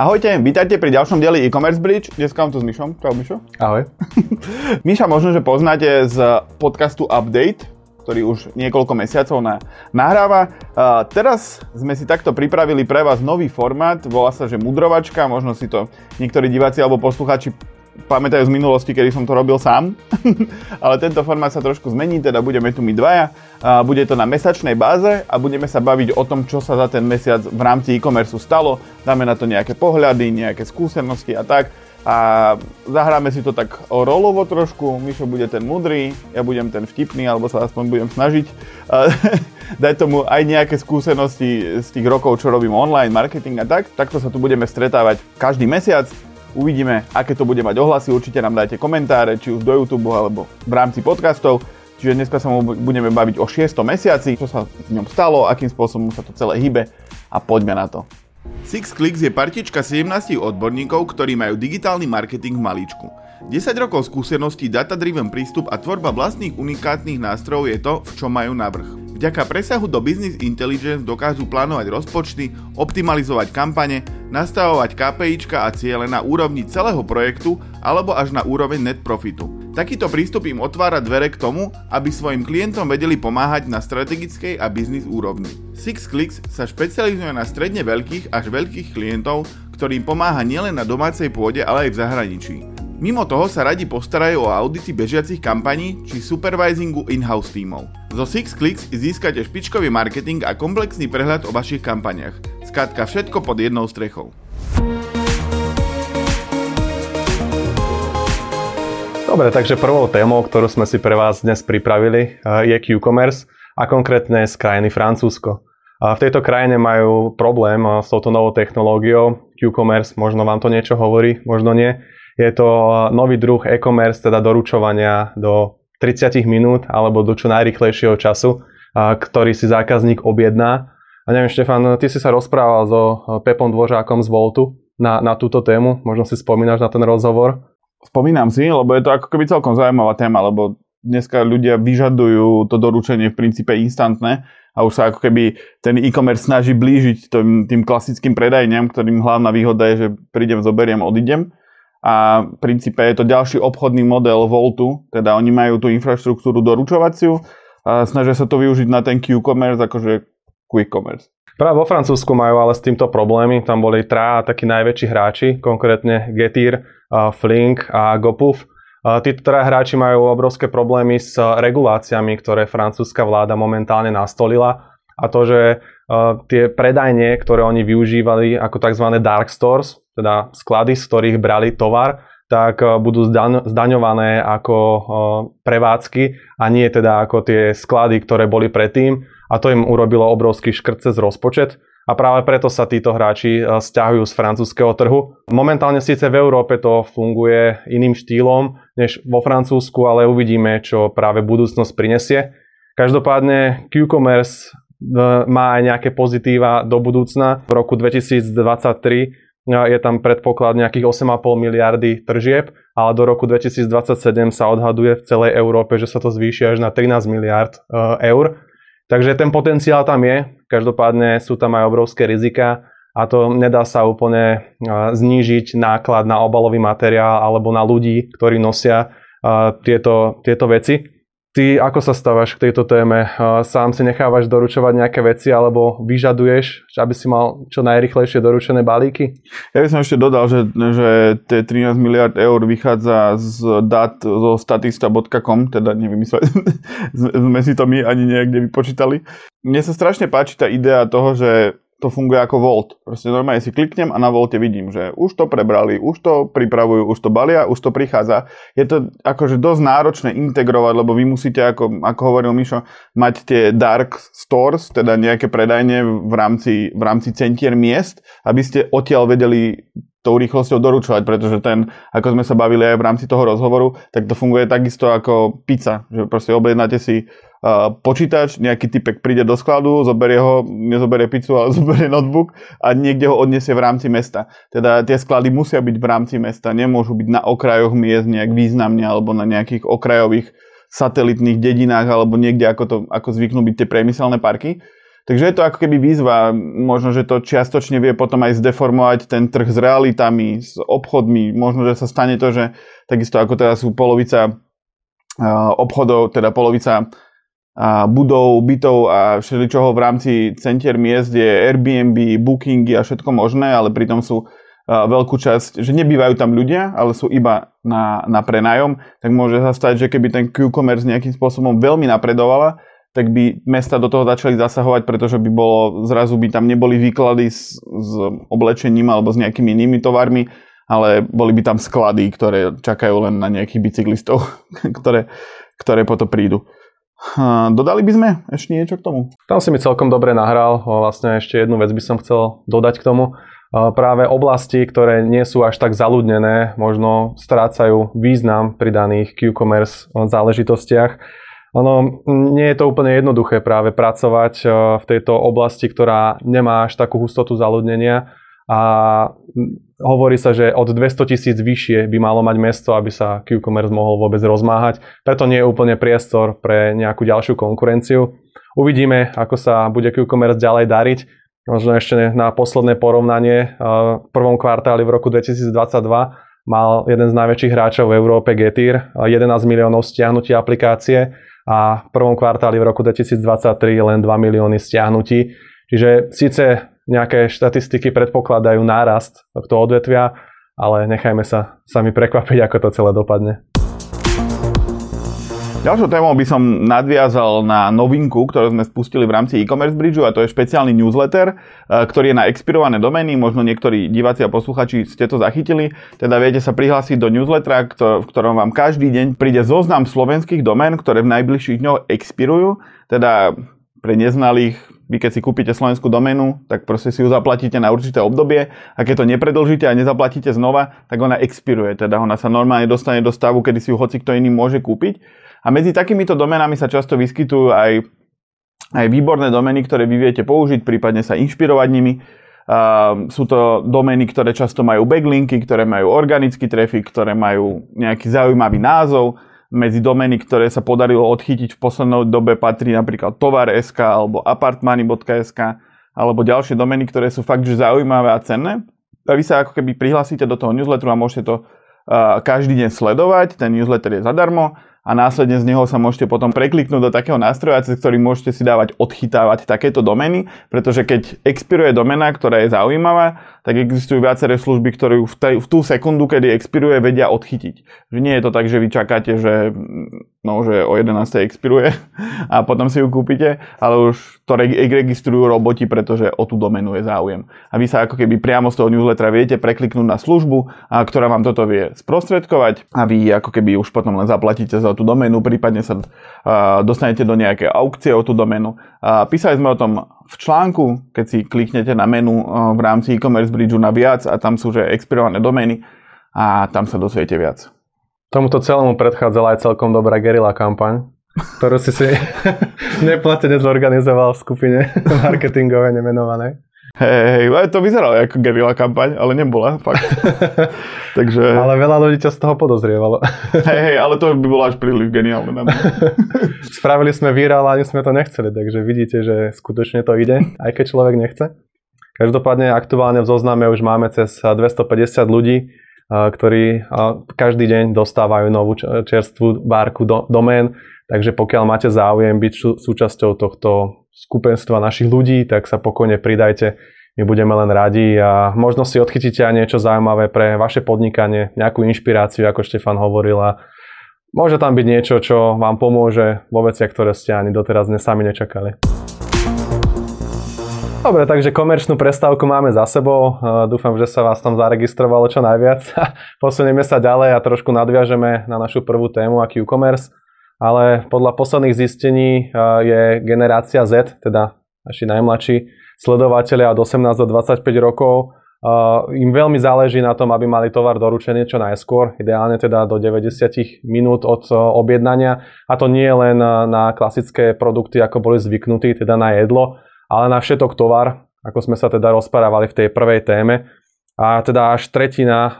Ahojte, vítajte pri ďalšom dieli e-commerce bridge. Dneska mám tu s Mišom. Čau Mišo. Ahoj. Miša možno, že poznáte z podcastu Update, ktorý už niekoľko mesiacov na, nahráva. Uh, teraz sme si takto pripravili pre vás nový formát, volá sa, že mudrovačka, možno si to niektorí diváci alebo poslucháči pamätajú z minulosti, kedy som to robil sám. Ale tento formát sa trošku zmení, teda budeme tu my dvaja. A bude to na mesačnej báze a budeme sa baviť o tom, čo sa za ten mesiac v rámci e-commerce stalo. Dáme na to nejaké pohľady, nejaké skúsenosti a tak. A zahráme si to tak rolovo trošku. Mišo bude ten mudrý, ja budem ten vtipný, alebo sa aspoň budem snažiť. dať tomu aj nejaké skúsenosti z tých rokov, čo robím online, marketing a tak. Takto sa tu budeme stretávať každý mesiac. Uvidíme, aké to bude mať ohlasy. Určite nám dajte komentáre, či už do YouTube alebo v rámci podcastov. Čiže dneska sa budeme baviť o 6. mesiaci, čo sa v ňom stalo, akým spôsobom sa to celé hýbe a poďme na to. SixClicks je partička 17 odborníkov, ktorí majú digitálny marketing v maličku. 10 rokov skúseností, data-driven prístup a tvorba vlastných unikátnych nástrojov je to, v čom majú navrh. Vďaka presahu do Business Intelligence dokážu plánovať rozpočty, optimalizovať kampane, nastavovať KPIčka a ciele na úrovni celého projektu alebo až na úroveň net profitu. Takýto prístup im otvára dvere k tomu, aby svojim klientom vedeli pomáhať na strategickej a biznis úrovni. SixClicks sa špecializuje na stredne veľkých až veľkých klientov, ktorým pomáha nielen na domácej pôde, ale aj v zahraničí. Mimo toho sa radi postarajú o audity bežiacich kampaní či supervisingu in-house tímov. Zo SixClicks získate špičkový marketing a komplexný prehľad o vašich kampaniach. Skrátka všetko pod jednou strechou. Dobre, takže prvou témou, ktorú sme si pre vás dnes pripravili, eh, je Q-commerce a konkrétne z krajiny Francúzsko. A v tejto krajine majú problém eh, s touto novou technológiou. Q-commerce, možno vám to niečo hovorí, možno nie je to nový druh e-commerce, teda doručovania do 30 minút alebo do čo najrychlejšieho času, ktorý si zákazník objedná. A neviem, Štefan, ty si sa rozprával so Pepom Dvořákom z Voltu na, na túto tému. Možno si spomínaš na ten rozhovor? Spomínam si, lebo je to ako keby celkom zaujímavá téma, lebo dneska ľudia vyžadujú to doručenie v princípe instantné a už sa ako keby ten e-commerce snaží blížiť tým, tým klasickým predajňam, ktorým hlavná výhoda je, že prídem, zoberiem, odídem a v princípe je to ďalší obchodný model Voltu, teda oni majú tú infraštruktúru doručovaciu a snažia sa to využiť na ten Q-commerce, akože quick commerce. Práve vo Francúzsku majú ale s týmto problémy. Tam boli traja takí najväčší hráči, konkrétne Getir, Flink a GoPuff. Títo traja hráči majú obrovské problémy s reguláciami, ktoré francúzska vláda momentálne nastolila. A to, že tie predajne, ktoré oni využívali ako tzv. dark stores, teda sklady, z ktorých brali tovar, tak eh, budú zdaňované ako eh, prevádzky a nie teda ako tie sklady, ktoré boli predtým a to im urobilo obrovský škrt cez rozpočet a práve preto sa títo hráči eh, stiahujú z francúzského trhu. Momentálne síce v Európe to funguje iným štýlom než vo Francúzsku, ale uvidíme, čo práve budúcnosť prinesie. Každopádne Q-commerce má aj nejaké pozitíva do budúcna. V roku 2023 je tam predpoklad nejakých 8,5 miliardy tržieb, ale do roku 2027 sa odhaduje v celej Európe, že sa to zvýši až na 13 miliard eh, eur. Takže ten potenciál tam je, každopádne sú tam aj obrovské rizika a to nedá sa úplne eh, znížiť náklad na obalový materiál alebo na ľudí, ktorí nosia eh, tieto, tieto veci. Ty ako sa stávaš k tejto téme? Sám si nechávaš doručovať nejaké veci alebo vyžaduješ, aby si mal čo najrychlejšie doručené balíky? Ja by som ešte dodal, že, že tie 13 miliard eur vychádza z dát zo statista.com, teda nevymysleli, sme si to my ani niekde vypočítali. Mne sa strašne páči tá idea toho, že to funguje ako Volt. Proste normálne si kliknem a na Volte vidím, že už to prebrali, už to pripravujú, už to balia, už to prichádza. Je to akože dosť náročné integrovať, lebo vy musíte, ako, ako hovoril Mišo, mať tie dark stores, teda nejaké predajne v rámci, v rámci centier miest, aby ste odtiaľ vedeli tou rýchlosťou doručovať, pretože ten, ako sme sa bavili aj v rámci toho rozhovoru, tak to funguje takisto ako pizza, že proste objednáte si počítač, nejaký typek príde do skladu, zoberie ho, nezoberie pizzu, ale zoberie notebook a niekde ho odniesie v rámci mesta. Teda tie sklady musia byť v rámci mesta, nemôžu byť na okrajoch miest nejak významne alebo na nejakých okrajových satelitných dedinách alebo niekde, ako, to, ako zvyknú byť tie priemyselné parky. Takže je to ako keby výzva, možno, že to čiastočne vie potom aj zdeformovať ten trh s realitami, s obchodmi, možno, že sa stane to, že takisto ako teraz sú polovica obchodov, teda polovica budov, bytov a všeličoho v rámci centier miest je Airbnb, Bookingy a všetko možné, ale pritom sú veľkú časť, že nebývajú tam ľudia, ale sú iba na, na prenájom, tak môže sa stať, že keby ten Q-commerce nejakým spôsobom veľmi napredovala, tak by mesta do toho začali zasahovať, pretože by bolo, zrazu by tam neboli výklady s, s oblečením alebo s nejakými inými tovarmi, ale boli by tam sklady, ktoré čakajú len na nejakých bicyklistov, ktoré, ktoré potom prídu. Dodali by sme ešte niečo k tomu? Tam si mi celkom dobre nahral. Vlastne ešte jednu vec by som chcel dodať k tomu práve oblasti, ktoré nie sú až tak zaludnené, možno strácajú význam pri daných Q-commerce záležitostiach. Ono, nie je to úplne jednoduché práve pracovať v tejto oblasti, ktorá nemá až takú hustotu zaludnenia a hovorí sa, že od 200 tisíc vyššie by malo mať mesto, aby sa Q-commerce mohol vôbec rozmáhať. Preto nie je úplne priestor pre nejakú ďalšiu konkurenciu. Uvidíme, ako sa bude Q-commerce ďalej dariť. Možno ešte na posledné porovnanie. V prvom kvartáli v roku 2022 mal jeden z najväčších hráčov v Európe Getir 11 miliónov stiahnutí aplikácie a v prvom kvartáli v roku 2023 len 2 milióny stiahnutí. Čiže síce nejaké štatistiky predpokladajú nárast tohto odvetvia, ale nechajme sa sami prekvapiť, ako to celé dopadne. Ďalšou témou by som nadviazal na novinku, ktorú sme spustili v rámci e-commerce bridgeu a to je špeciálny newsletter, e, ktorý je na expirované domény. Možno niektorí diváci a posluchači ste to zachytili. Teda viete sa prihlásiť do newslettera, v ktorom vám každý deň príde zoznam slovenských domén, ktoré v najbližších dňoch expirujú. Teda pre neznalých, vy keď si kúpite slovenskú doménu, tak proste si ju zaplatíte na určité obdobie a keď to nepredlžíte a nezaplatíte znova, tak ona expiruje. Teda ona sa normálne dostane do stavu, kedy si ju hoci kto iný môže kúpiť. A medzi takýmito domenami sa často vyskytujú aj, aj výborné domeny, ktoré vy viete použiť, prípadne sa inšpirovať nimi. Uh, sú to domény, ktoré často majú backlinky, ktoré majú organický trafik, ktoré majú nejaký zaujímavý názov. Medzi domény, ktoré sa podarilo odchytiť v poslednej dobe patrí napríklad tovar.sk alebo apartmany.sk alebo ďalšie domény, ktoré sú fakt že zaujímavé a cenné. A vy sa ako keby prihlásite do toho newsletteru a môžete to uh, každý deň sledovať. Ten newsletter je zadarmo a následne z neho sa môžete potom prekliknúť do takého nástroja, cez ktorý môžete si dávať odchytávať takéto domeny, pretože keď expiruje domena, ktorá je zaujímavá, tak existujú viaceré služby, ktoré v, tej, v tú sekundu, kedy expiruje, vedia odchytiť. Že nie je to tak, že vy čakáte, že, no, že o 11. expiruje a potom si ju kúpite, ale už to registrujú roboti, pretože o tú domenu je záujem. A vy sa ako keby priamo z toho newslettera viete prekliknúť na službu, a, ktorá vám toto vie sprostredkovať a vy ako keby už potom len zaplatíte za tú doménu, prípadne sa uh, dostanete do nejakej aukcie o tú doménu. Uh, písali sme o tom v článku, keď si kliknete na menu uh, v rámci e-commerce bridgeu na viac a tam sú že expirované domény a tam sa dosviete viac. Tomuto celému predchádzala aj celkom dobrá gerila kampaň, ktorú si si neplatene zorganizoval v skupine marketingové nemenovanej. Hej, hej, to vyzeralo ako gerila kampaň, ale nebola, fakt. Takže... Ale veľa ľudí ťa z toho podozrievalo. hej, hej, ale to by bolo až príliš geniálne. Spravili sme virál, ani sme to nechceli, takže vidíte, že skutočne to ide, aj keď človek nechce. Každopádne aktuálne v zozname už máme cez 250 ľudí, ktorí každý deň dostávajú novú čerstvú bárku do, domén, takže pokiaľ máte záujem byť súčasťou tohto skupenstva našich ľudí, tak sa pokojne pridajte. My budeme len radi a možno si odchytíte aj niečo zaujímavé pre vaše podnikanie, nejakú inšpiráciu, ako Štefan hovoril a môže tam byť niečo, čo vám pomôže vo veciach, ktoré ste ani doteraz sami nečakali. Dobre, takže komerčnú prestávku máme za sebou. Dúfam, že sa vás tam zaregistrovalo čo najviac. Posunieme sa ďalej a trošku nadviažeme na našu prvú tému, aký e-commerce ale podľa posledných zistení je generácia Z, teda naši najmladší sledovateľia od 18 do 25 rokov, im veľmi záleží na tom, aby mali tovar doručený čo najskôr, ideálne teda do 90 minút od objednania. A to nie len na klasické produkty, ako boli zvyknutí, teda na jedlo, ale na všetok tovar, ako sme sa teda rozprávali v tej prvej téme. A teda až tretina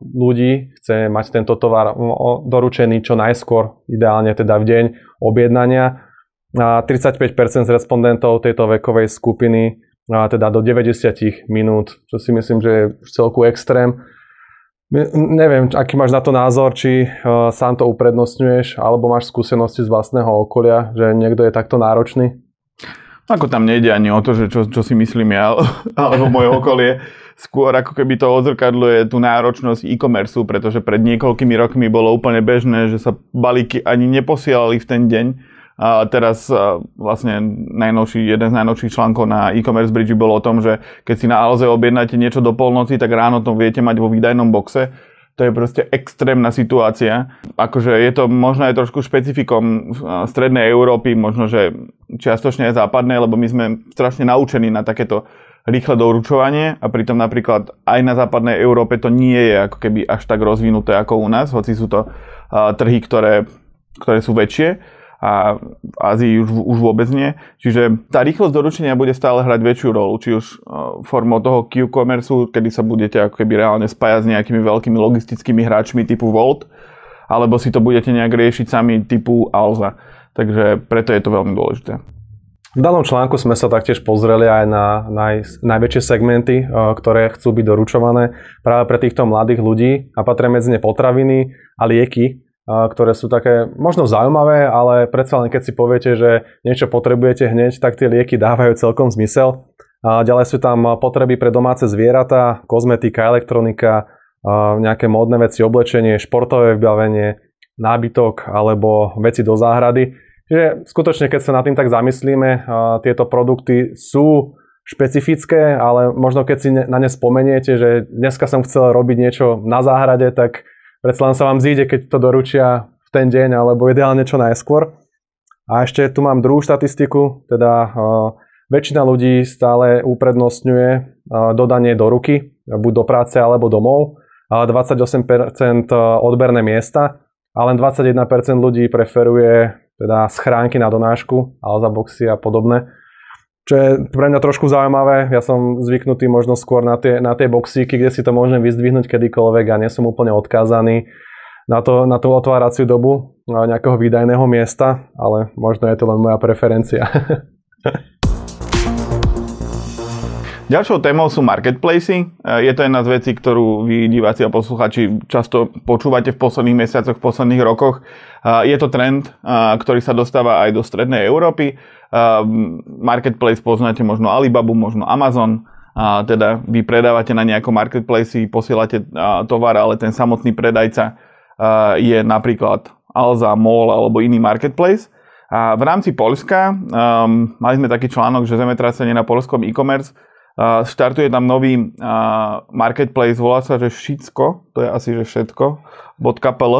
ľudí chce mať tento tovar doručený čo najskôr, ideálne teda v deň objednania. A 35% z respondentov tejto vekovej skupiny, teda do 90 minút, čo si myslím, že je v celku extrém. Neviem, aký máš na to názor, či uh, sám to uprednostňuješ, alebo máš skúsenosti z vlastného okolia, že niekto je takto náročný? Ako tam nejde ani o to, že čo, čo si myslím ja, alebo moje okolie. Skôr ako keby to odzrkadluje tú náročnosť e-commerce, pretože pred niekoľkými rokmi bolo úplne bežné, že sa balíky ani neposielali v ten deň. A teraz vlastne najnovší, jeden z najnovších článkov na e-commerce bridge bolo o tom, že keď si na Alze objednáte niečo do polnoci, tak ráno to viete mať vo výdajnom boxe to je proste extrémna situácia. Akože je to možno aj trošku špecifikom strednej Európy, možno že čiastočne aj západnej, lebo my sme strašne naučení na takéto rýchle doručovanie a pritom napríklad aj na západnej Európe to nie je ako keby až tak rozvinuté ako u nás, hoci sú to trhy, ktoré, ktoré sú väčšie a v Ázii už, už vôbec nie. Čiže tá rýchlosť doručenia bude stále hrať väčšiu rolu, či už e, formou toho Q-commerce, kedy sa budete ako keby reálne spájať s nejakými veľkými logistickými hráčmi typu Volt, alebo si to budete nejak riešiť sami typu Alza. Takže preto je to veľmi dôležité. V danom článku sme sa taktiež pozreli aj na naj, najväčšie segmenty, e, ktoré chcú byť doručované práve pre týchto mladých ľudí a patria medzi ne potraviny a lieky, ktoré sú také možno zaujímavé, ale predsa len keď si poviete, že niečo potrebujete hneď, tak tie lieky dávajú celkom zmysel. A ďalej sú tam potreby pre domáce zvieratá, kozmetika, elektronika, nejaké módne veci, oblečenie, športové vybavenie, nábytok alebo veci do záhrady. Čiže skutočne, keď sa nad tým tak zamyslíme, tieto produkty sú špecifické, ale možno keď si na ne spomeniete, že dneska som chcel robiť niečo na záhrade, tak predsa len sa vám zíde, keď to doručia v ten deň, alebo ideálne čo najskôr. A ešte tu mám druhú štatistiku, teda väčšina ľudí stále uprednostňuje dodanie do ruky, buď do práce alebo domov, ale 28% odberné miesta a len 21% ľudí preferuje teda schránky na donášku, alza boxy a podobné. Čo je pre mňa trošku zaujímavé, ja som zvyknutý možno skôr na tie, na tie boxíky, kde si to môžem vyzdvihnúť kedykoľvek a nie som úplne odkázaný na, to, na tú otváraciu dobu nejakého výdajného miesta, ale možno je to len moja preferencia. Ďalšou témou sú marketplacy. Je to jedna z vecí, ktorú vy, diváci a posluchači, často počúvate v posledných mesiacoch, v posledných rokoch. Je to trend, ktorý sa dostáva aj do strednej Európy. Marketplace poznáte možno Alibabu, možno Amazon, teda vy predávate na nejakom marketplace, posielate tovar, ale ten samotný predajca je napríklad Alza, MOL alebo iný marketplace. A v rámci Polska um, mali sme taký článok, že zemetrasenie na polskom e-commerce štartuje tam nový marketplace, volá sa, že Všetko, to je asi, že všetko, .pl,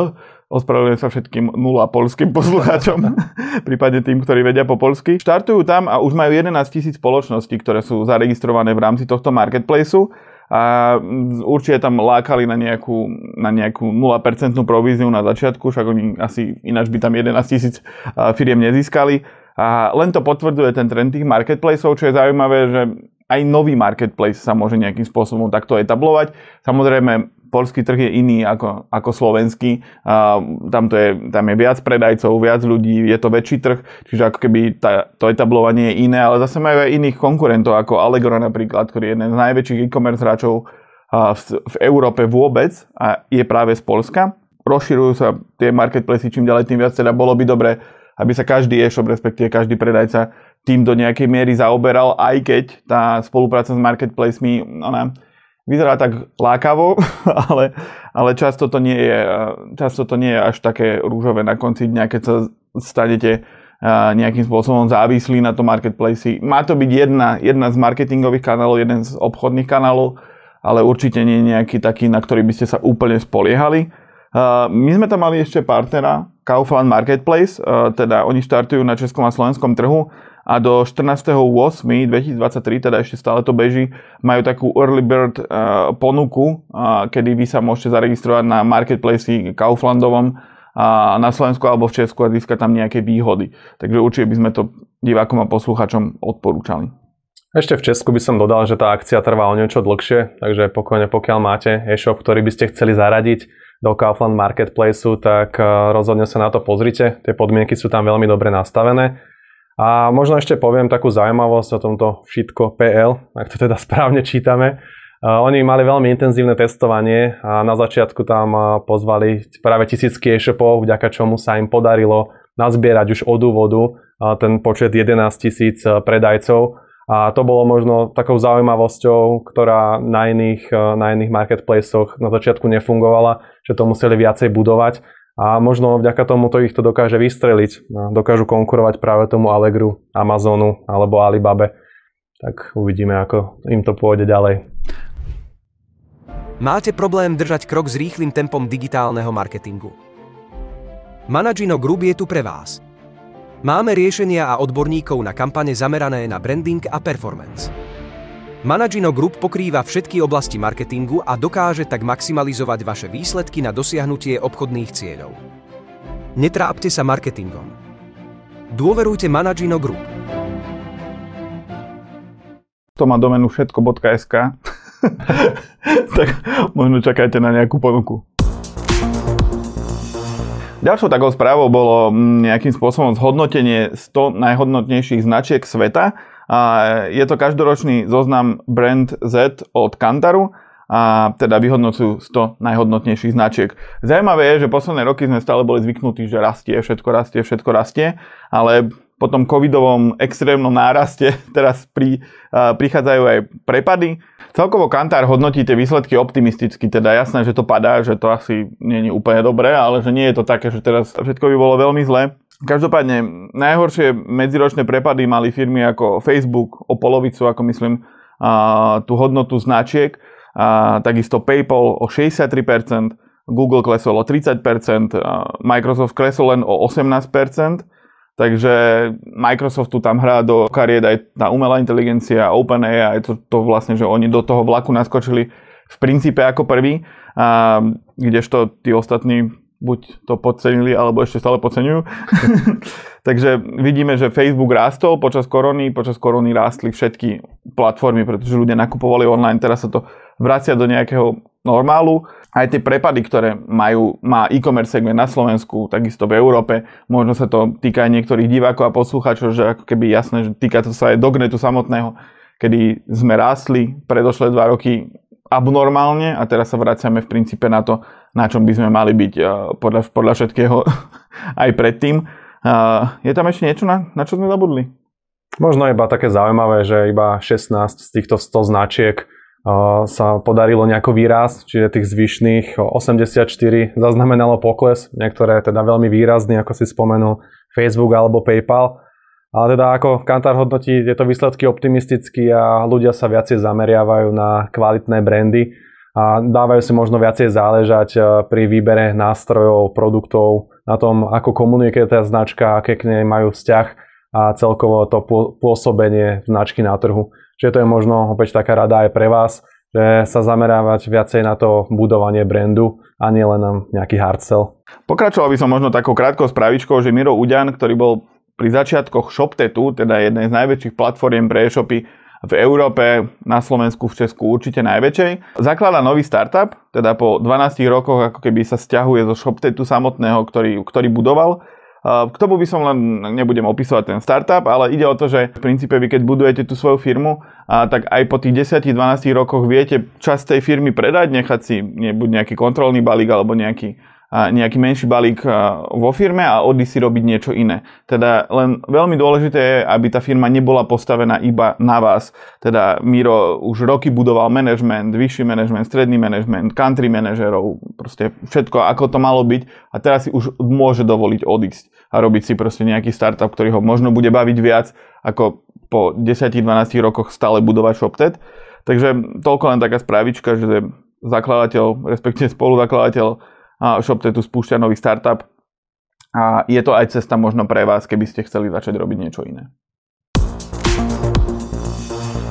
Ospravedlňujem sa všetkým nula polským poslucháčom, prípadne tým, ktorí vedia po polsky. Štartujú tam a už majú 11 tisíc spoločností, ktoré sú zaregistrované v rámci tohto marketplaceu a určite tam lákali na nejakú, na nejakú 0% províziu na začiatku, však oni asi ináč by tam 11 tisíc firiem nezískali. A len to potvrdzuje ten trend tých marketplaceov, čo je zaujímavé, že aj nový marketplace sa môže nejakým spôsobom takto etablovať. Samozrejme, polský trh je iný ako, ako slovenský. A tam, to je, tam je viac predajcov, viac ľudí, je to väčší trh, čiže ako keby tá, to etablovanie je iné, ale zase majú aj iných konkurentov, ako Allegro napríklad, ktorý je jeden z najväčších e-commerce hráčov v, v Európe vôbec a je práve z Polska. Rozširujú sa tie marketplacy čím ďalej, tým viac, teda bolo by dobre, aby sa každý e-shop, respektíve každý predajca tým do nejakej miery zaoberal, aj keď tá spolupráca s marketplacemi, ona, vyzerá tak lákavo, ale, ale často, to nie je, často to nie je až také rúžové na konci dňa, keď sa stanete nejakým spôsobom závislí na to marketplace. Má to byť jedna, jedna z marketingových kanálov, jeden z obchodných kanálov, ale určite nie nejaký taký, na ktorý by ste sa úplne spoliehali. My sme tam mali ešte partnera Kaufland Marketplace, teda oni štartujú na českom a slovenskom trhu a do 14.8.2023, teda ešte stále to beží, majú takú early bird uh, ponuku, uh, kedy vy sa môžete zaregistrovať na marketplace Kauflandovom uh, na Slovensku alebo v Česku a získať tam nejaké výhody. Takže určite by sme to divákom a posluchačom odporúčali. Ešte v Česku by som dodal, že tá akcia trvá o niečo dlhšie, takže pokojne pokiaľ máte e-shop, ktorý by ste chceli zaradiť do Kaufland Marketplaceu, tak rozhodne sa na to pozrite. Tie podmienky sú tam veľmi dobre nastavené. A možno ešte poviem takú zaujímavosť o tomto všetko PL, ak to teda správne čítame. Oni mali veľmi intenzívne testovanie a na začiatku tam pozvali práve tisícky e-shopov, vďaka čomu sa im podarilo nazbierať už od úvodu ten počet 11 tisíc predajcov. A to bolo možno takou zaujímavosťou, ktorá na iných, na iných marketplaceoch na začiatku nefungovala, že to museli viacej budovať. A možno vďaka tomu to ich to dokáže vystreliť. Dokážu konkurovať práve tomu Allegru, Amazonu alebo Alibabe. Tak uvidíme, ako im to pôjde ďalej. Máte problém držať krok s rýchlým tempom digitálneho marketingu? Managino Group je tu pre vás. Máme riešenia a odborníkov na kampane zamerané na branding a performance. Managino Group pokrýva všetky oblasti marketingu a dokáže tak maximalizovať vaše výsledky na dosiahnutie obchodných cieľov. Netrápte sa marketingom. Dôverujte Managino Group. To má domenu všetko.sk tak možno čakajte na nejakú ponuku. Ďalšou takou správou bolo mm, nejakým spôsobom zhodnotenie 100 najhodnotnejších značiek sveta. A je to každoročný zoznam Brand Z od Kantaru a teda vyhodnocujú 100 najhodnotnejších značiek. Zajímavé je, že posledné roky sme stále boli zvyknutí, že rastie, všetko rastie, všetko rastie, ale po tom covidovom extrémnom náraste teraz pri, uh, prichádzajú aj prepady. Celkovo Kantár hodnotí tie výsledky optimisticky, teda jasné, že to padá, že to asi nie je úplne dobré, ale že nie je to také, že teraz všetko by bolo veľmi zlé. Každopádne najhoršie medziročné prepady mali firmy ako Facebook o polovicu, ako myslím, uh, tú hodnotu značiek, a takisto PayPal o 63%, Google klesol o 30%, Microsoft klesol len o 18%, Takže Microsoft tu tam hrá do kariet aj tá umelá inteligencia, OpenAI, to, to vlastne, že oni do toho vlaku naskočili v princípe ako prvý, a kdežto tí ostatní buď to podcenili, alebo ešte stále podceňujú. Takže vidíme, že Facebook rástol počas korony, počas korony rástli všetky platformy, pretože ľudia nakupovali online, teraz sa to vracia do nejakého normálu. Aj tie prepady, ktoré majú, má e-commerce segment na Slovensku, takisto v Európe, možno sa to týka aj niektorých divákov a poslucháčov, že ako keby jasné, že týka to sa aj Dognetu samotného, kedy sme rástli predošlé dva roky abnormálne a teraz sa vraciame v princípe na to, na čom by sme mali byť eh, podľa, podľa všetkého aj predtým. Eh, je tam ešte niečo, na, na čo sme zabudli? Možno iba také zaujímavé, že iba 16 z týchto 100 značiek sa podarilo nejako výraz, čiže tých zvyšných 84 zaznamenalo pokles, niektoré teda veľmi výrazný, ako si spomenul Facebook alebo PayPal. Ale teda ako Kantar hodnotí tieto výsledky optimisticky a ľudia sa viacej zameriavajú na kvalitné brandy a dávajú si možno viacej záležať e, pri výbere nástrojov, produktov, na tom, ako komunikuje tá značka, aké k nej majú vzťah a celkovo to pôsobenie značky na trhu. Čiže to je možno opäť taká rada aj pre vás, že sa zamerávať viacej na to budovanie brandu a nie len na nejaký hard sell. Pokračoval by som možno takou krátkou spravičkou, že Miro Uďan, ktorý bol pri začiatkoch ShopTetu, teda jednej z najväčších platformiem pre e-shopy v Európe, na Slovensku, v Česku určite najväčšej. Zaklada nový startup, teda po 12 rokoch ako keby sa stiahuje zo ShopTetu samotného, ktorý, ktorý budoval k tomu by som len, nebudem opisovať ten startup, ale ide o to, že v princípe vy keď budujete tú svoju firmu, tak aj po tých 10-12 rokoch viete časť tej firmy predať, nechať si buď nejaký kontrolný balík alebo nejaký nejaký menší balík vo firme a odísť si robiť niečo iné. Teda len veľmi dôležité je, aby tá firma nebola postavená iba na vás. Teda Miro už roky budoval management, vyšší management, stredný management, country manažerov, proste všetko, ako to malo byť a teraz si už môže dovoliť odísť a robiť si proste nejaký startup, ktorý ho možno bude baviť viac ako po 10-12 rokoch stále budovať ShopTet. Takže toľko len taká správička, že zakladateľ, respektíve spoluzakladateľ ShopTetu spúšťa nový startup a je to aj cesta možno pre vás, keby ste chceli začať robiť niečo iné.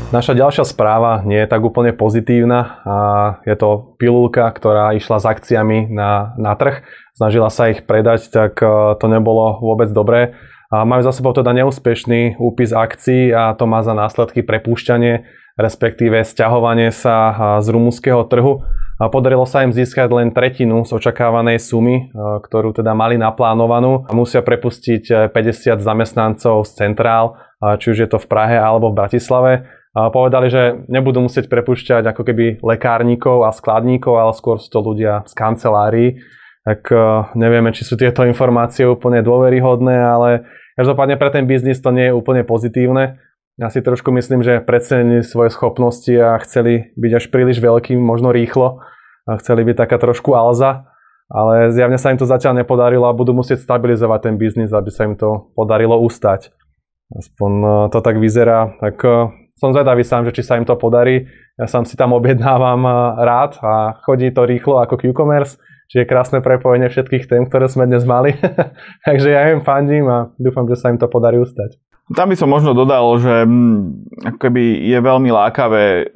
Naša ďalšia správa nie je tak úplne pozitívna. A je to pilulka, ktorá išla s akciami na, na trh. Snažila sa ich predať, tak e, to nebolo vôbec dobré. A majú za sebou teda neúspešný úpis akcií a to má za následky prepúšťanie, respektíve stiahovanie sa z rumúnskeho trhu. Podarilo sa im získať len tretinu z očakávanej sumy, ktorú teda mali naplánovanú. Musia prepustiť 50 zamestnancov z centrál, či už je to v Prahe alebo v Bratislave. Povedali, že nebudú musieť prepušťať ako keby lekárnikov a skladníkov, ale skôr sú to ľudia z kancelárií. Tak nevieme, či sú tieto informácie úplne dôveryhodné, ale každopádne pre ten biznis to nie je úplne pozitívne ja si trošku myslím, že predsenili svoje schopnosti a chceli byť až príliš veľkým, možno rýchlo. A chceli byť taká trošku alza, ale zjavne sa im to zatiaľ nepodarilo a budú musieť stabilizovať ten biznis, aby sa im to podarilo ustať. Aspoň e, to tak vyzerá. Tak e, som zvedavý sám, že či sa im to podarí. Ja sám si tam objednávam e, rád a chodí to rýchlo ako Q-commerce, čiže krásne prepojenie všetkých tém, ktoré sme dnes mali. Takže ja im fandím a dúfam, že sa im to podarí ustať. Tam by som možno dodal, že mm, akoby je veľmi lákavé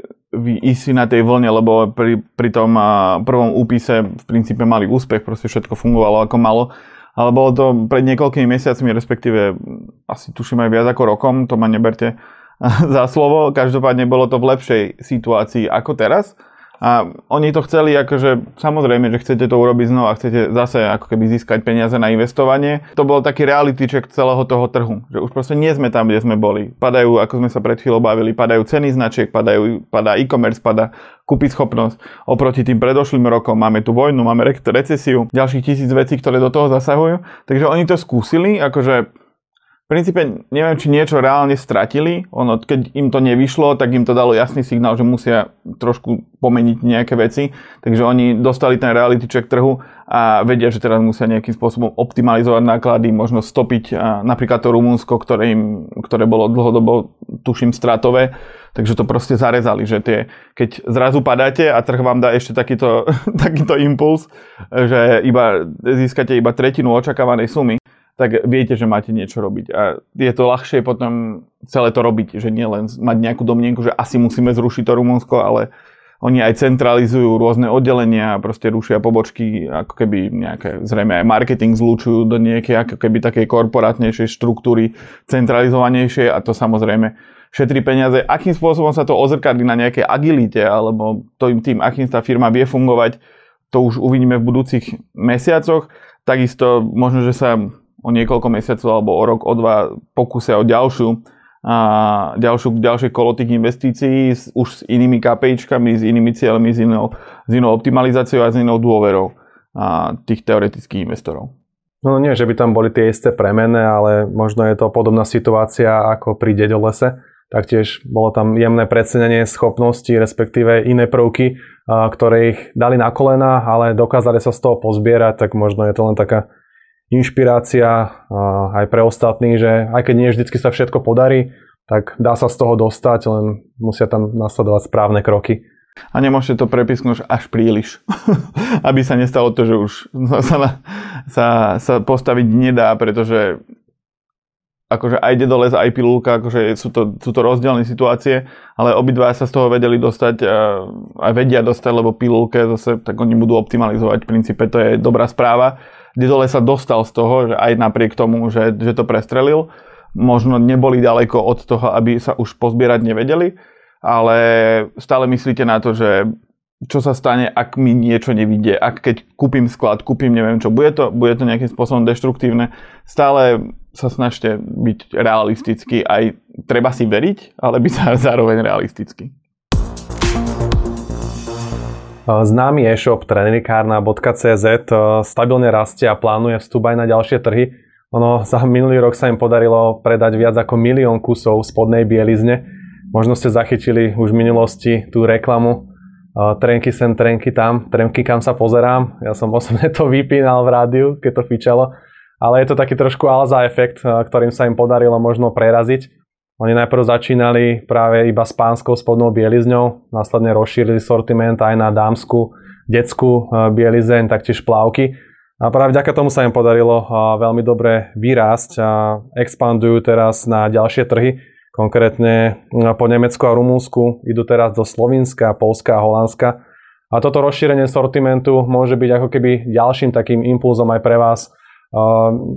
ísť si na tej vlne, lebo pri, pri tom prvom úpise v princípe mali úspech, proste všetko fungovalo ako malo. Ale bolo to pred niekoľkými mesiacmi, respektíve asi tuším aj viac ako rokom, to ma neberte za slovo. Každopádne bolo to v lepšej situácii ako teraz. A oni to chceli, akože samozrejme, že chcete to urobiť znova, chcete zase ako keby získať peniaze na investovanie. To bol taký reality check celého toho trhu, že už proste nie sme tam, kde sme boli. Padajú, ako sme sa pred chvíľou bavili, padajú ceny značiek, padajú, padá e-commerce, padá kúpiť schopnosť. Oproti tým predošlým rokom máme tu vojnu, máme recesiu, ďalších tisíc vecí, ktoré do toho zasahujú. Takže oni to skúsili, akože princípe neviem, či niečo reálne stratili. Ono, keď im to nevyšlo, tak im to dalo jasný signál, že musia trošku pomeniť nejaké veci. Takže oni dostali ten reality check trhu a vedia, že teraz musia nejakým spôsobom optimalizovať náklady, možno stopiť napríklad to Rumunsko, ktoré, im, ktoré bolo dlhodobo, tuším, stratové. Takže to proste zarezali, že tie, keď zrazu padáte a trh vám dá ešte takýto, takýto impuls, že iba, získate iba tretinu očakávanej sumy, tak viete, že máte niečo robiť. A je to ľahšie potom celé to robiť, že nie len mať nejakú domnienku, že asi musíme zrušiť to Rumunsko, ale oni aj centralizujú rôzne oddelenia proste rušia pobočky, ako keby nejaké, zrejme aj marketing zlučujú do nejakej ako keby takej korporátnejšej štruktúry, centralizovanejšej a to samozrejme šetrí peniaze. Akým spôsobom sa to ozrkadlí na nejakej agilite alebo tým, tým, akým tá firma vie fungovať, to už uvidíme v budúcich mesiacoch. Takisto možno, že sa o niekoľko mesiacov alebo o rok, o dva pokúsia o ďalšiu, a ďalšiu, ďalšie kolo tých investícií s, už s inými KPIčkami, s inými cieľmi, s inou, s inou optimalizáciou a s inou dôverou a tých teoretických investorov. No nie, že by tam boli tie isté premene, ale možno je to podobná situácia ako pri Dedolese. Taktiež bolo tam jemné predsenenie schopnosti, respektíve iné prvky, ktoré ich dali na kolena, ale dokázali sa z toho pozbierať, tak možno je to len taká inšpirácia aj pre ostatných, že aj keď nie vždy sa všetko podarí, tak dá sa z toho dostať, len musia tam nasledovať správne kroky. A nemôžete to prepisknúť až príliš, aby sa nestalo to, že už sa, sa, sa postaviť nedá, pretože akože aj Dedoles, aj Pilulka, akože sú to, sú to rozdielne situácie, ale obidva sa z toho vedeli dostať a, a vedia dostať, lebo Pilulke zase, tak oni budú optimalizovať, v princípe to je dobrá správa Didole sa dostal z toho, že aj napriek tomu, že, že to prestrelil, možno neboli ďaleko od toho, aby sa už pozbierať nevedeli, ale stále myslíte na to, že čo sa stane, ak mi niečo nevidie, ak keď kúpim sklad, kúpim neviem čo, bude to, bude to nejakým spôsobom deštruktívne. Stále sa snažte byť realistický, aj treba si veriť, ale byť zároveň realistický. Známy e-shop trenerikárna.cz stabilne rastie a plánuje vstup aj na ďalšie trhy. Ono za minulý rok sa im podarilo predať viac ako milión kusov spodnej bielizne. Možno ste zachytili už v minulosti tú reklamu trenky sem, trenky tam, trenky kam sa pozerám. Ja som osobne to vypínal v rádiu, keď to fičalo. Ale je to taký trošku alza efekt, ktorým sa im podarilo možno preraziť. Oni najprv začínali práve iba s pánskou spodnou bielizňou, následne rozšírili sortiment aj na dámsku, detskú e, bielizeň, taktiež plávky. A práve vďaka tomu sa im podarilo e, veľmi dobre vyrásť a expandujú teraz na ďalšie trhy, konkrétne e, po Nemecku a Rumúnsku, idú teraz do Slovinska, Polska a Holandska. A toto rozšírenie sortimentu môže byť ako keby ďalším takým impulzom aj pre vás,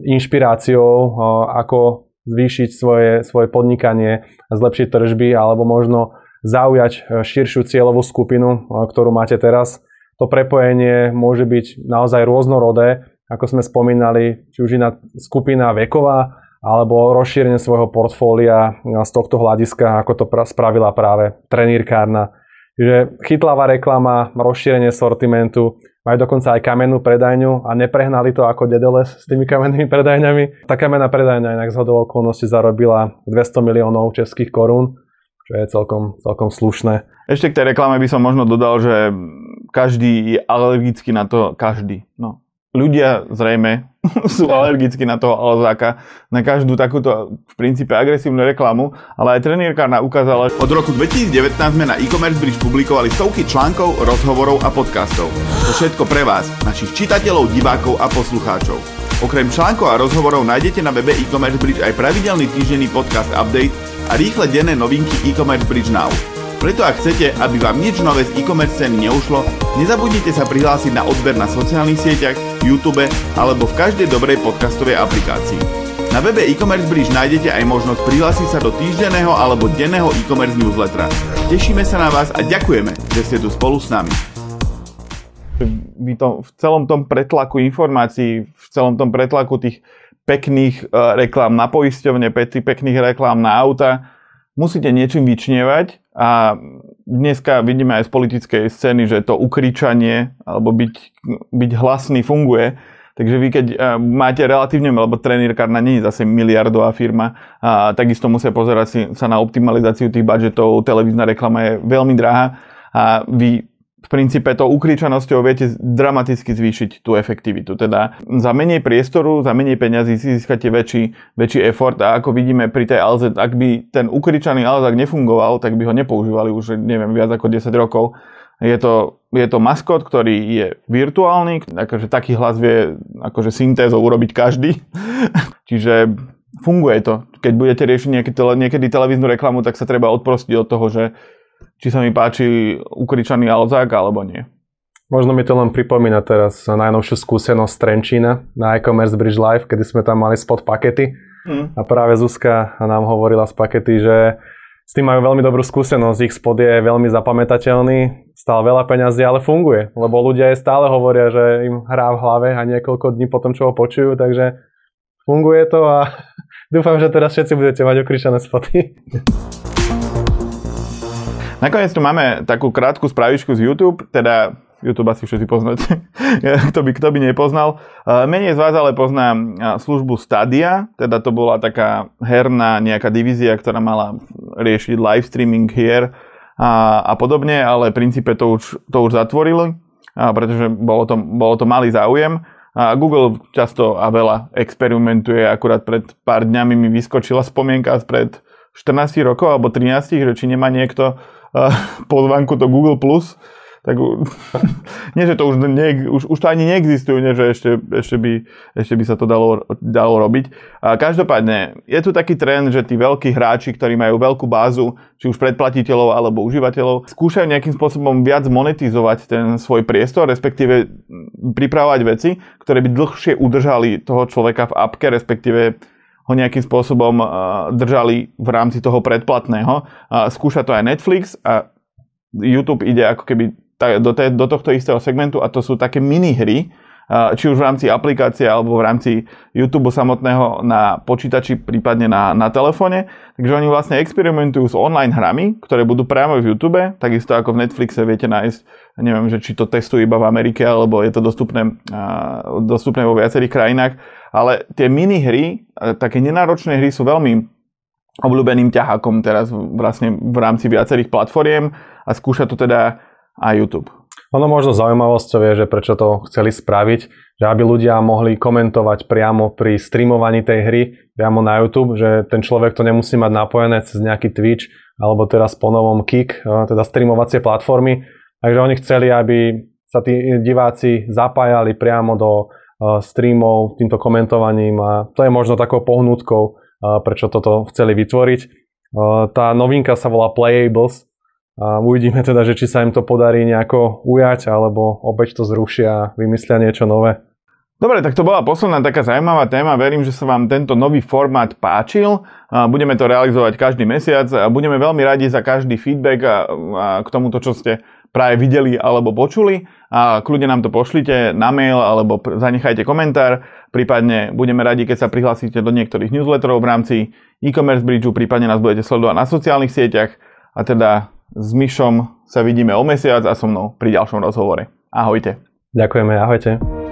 inšpiráciou, ako zvýšiť svoje, svoje podnikanie, zlepšiť tržby alebo možno zaujať e, širšiu cieľovú skupinu, e, ktorú máte teraz. to prepojenie môže byť naozaj rôznorodé, ako sme spomínali, či už iná skupina veková, alebo rozšírenie svojho portfólia z tohto hľadiska, ako to spravila práve trenírkárna. Čiže chytlavá reklama, rozšírenie sortimentu, majú dokonca aj kamennú predajňu a neprehnali to ako Dedeles s tými kamennými predajňami. Tá kamenná predajňa inak z hodou okolností zarobila 200 miliónov českých korún, čo je celkom, celkom slušné. Ešte k tej reklame by som možno dodal, že každý je alergický na to, každý, no ľudia zrejme sú alergickí na toho Alzáka, na každú takúto v princípe agresívnu reklamu, ale aj trenírkárna ukázala, od roku 2019 sme na e-commerce bridge publikovali stovky článkov, rozhovorov a podcastov. To všetko pre vás, našich čitateľov, divákov a poslucháčov. Okrem článkov a rozhovorov nájdete na webe e-commerce bridge aj pravidelný týždenný podcast update a rýchle denné novinky e-commerce bridge now. Preto ak chcete, aby vám nič nové z e-commerce ceny neušlo, nezabudnite sa prihlásiť na odber na sociálnych sieťach, YouTube alebo v každej dobrej podcastovej aplikácii. Na webe e-commerce bridge nájdete aj možnosť prihlásiť sa do týždenného alebo denného e-commerce newslettera. Tešíme sa na vás a ďakujeme, že ste tu spolu s nami. Vy to v celom tom pretlaku informácií, v celom tom pretlaku tých pekných uh, reklám na poisťovne, pekných reklám na auta, musíte niečím vyčnievať a dneska vidíme aj z politickej scény, že to ukričanie alebo byť, byť hlasný funguje. Takže vy keď máte relatívne, lebo trenírkárna nie je zase miliardová firma, a takisto musia pozerať si, sa na optimalizáciu tých budžetov, televízna reklama je veľmi drahá a vy v princípe to ukričanosťou viete dramaticky zvýšiť tú efektivitu. Teda za menej priestoru, za menej peňazí si získate väčší, väčší effort a ako vidíme pri tej Alze, ak by ten ukričaný Alzak nefungoval, tak by ho nepoužívali už neviem viac ako 10 rokov. Je to, je to maskot, ktorý je virtuálny, akože taký hlas vie akože syntézou urobiť každý. Čiže funguje to. Keď budete riešiť niekedy, televíznu reklamu, tak sa treba odprostiť od toho, že či sa mi páči ukričaný Alzák alebo nie. Možno mi to len pripomína teraz najnovšiu skúsenosť Trenčína na e-commerce Bridge Live, kedy sme tam mali spot pakety. Mm. A práve Zuzka nám hovorila z pakety, že s tým majú veľmi dobrú skúsenosť, ich spod je veľmi zapamätateľný, stál veľa peňazí, ale funguje, lebo ľudia aj stále hovoria, že im hrá v hlave a niekoľko dní potom, čo ho počujú, takže funguje to a dúfam, že teraz všetci budete mať okričané spoty. Nakoniec tu máme takú krátku spravičku z YouTube, teda YouTube asi všetci poznáte, kto, by, kto by nepoznal. Menej z vás ale pozná službu Stadia, teda to bola taká herná nejaká divízia, ktorá mala riešiť live streaming hier a, a podobne, ale v princípe to už, to už zatvorili, pretože bolo to, bolo to malý záujem. A Google často a veľa experimentuje, akurát pred pár dňami mi vyskočila spomienka spred 14 rokov alebo 13, že či nemá niekto pozvanku do Google+, tak nie, že to už, nie, už, už to ani neexistuje, nie, že ešte, ešte, by, ešte by sa to dalo, dalo robiť. A každopádne, je tu taký trend, že tí veľkí hráči, ktorí majú veľkú bázu, či už predplatiteľov alebo užívateľov, skúšajú nejakým spôsobom viac monetizovať ten svoj priestor, respektíve pripravovať veci, ktoré by dlhšie udržali toho človeka v apke, respektíve ho nejakým spôsobom držali v rámci toho predplatného. Skúša to aj Netflix a YouTube ide ako keby do, tohto istého segmentu a to sú také minihry, či už v rámci aplikácie alebo v rámci YouTube samotného na počítači, prípadne na, na telefóne. Takže oni vlastne experimentujú s online hrami, ktoré budú priamo v YouTube, takisto ako v Netflixe viete nájsť, neviem, že či to testujú iba v Amerike, alebo je to dostupné, dostupné vo viacerých krajinách, ale tie minihry, také nenáročné hry sú veľmi obľúbeným ťahákom teraz vlastne v rámci viacerých platformiem a skúša to teda aj YouTube. Ono možno zaujímavosťou je, že prečo to chceli spraviť, že aby ľudia mohli komentovať priamo pri streamovaní tej hry, priamo na YouTube, že ten človek to nemusí mať napojené cez nejaký Twitch alebo teraz po novom Kik, eh, teda streamovacie platformy. Takže oni chceli, aby sa tí diváci zapájali priamo do streamov týmto komentovaním a to je možno takou pohnutkou, prečo toto chceli vytvoriť. Tá novinka sa volá Playables, uvidíme teda, že či sa im to podarí nejako ujať, alebo opäť to zrušia a vymyslia niečo nové. Dobre, tak to bola posledná taká zaujímavá téma. Verím, že sa vám tento nový formát páčil. Budeme to realizovať každý mesiac a budeme veľmi radi za každý feedback a, a k tomuto, čo ste práve videli alebo počuli. A kľudne nám to pošlite na mail alebo zanechajte komentár. Prípadne budeme radi, keď sa prihlásite do niektorých newsletterov v rámci e-commerce bridgeu, prípadne nás budete sledovať na sociálnych sieťach a teda s Myšom sa vidíme o mesiac a so mnou pri ďalšom rozhovore. Ahojte. Ďakujeme, ahojte.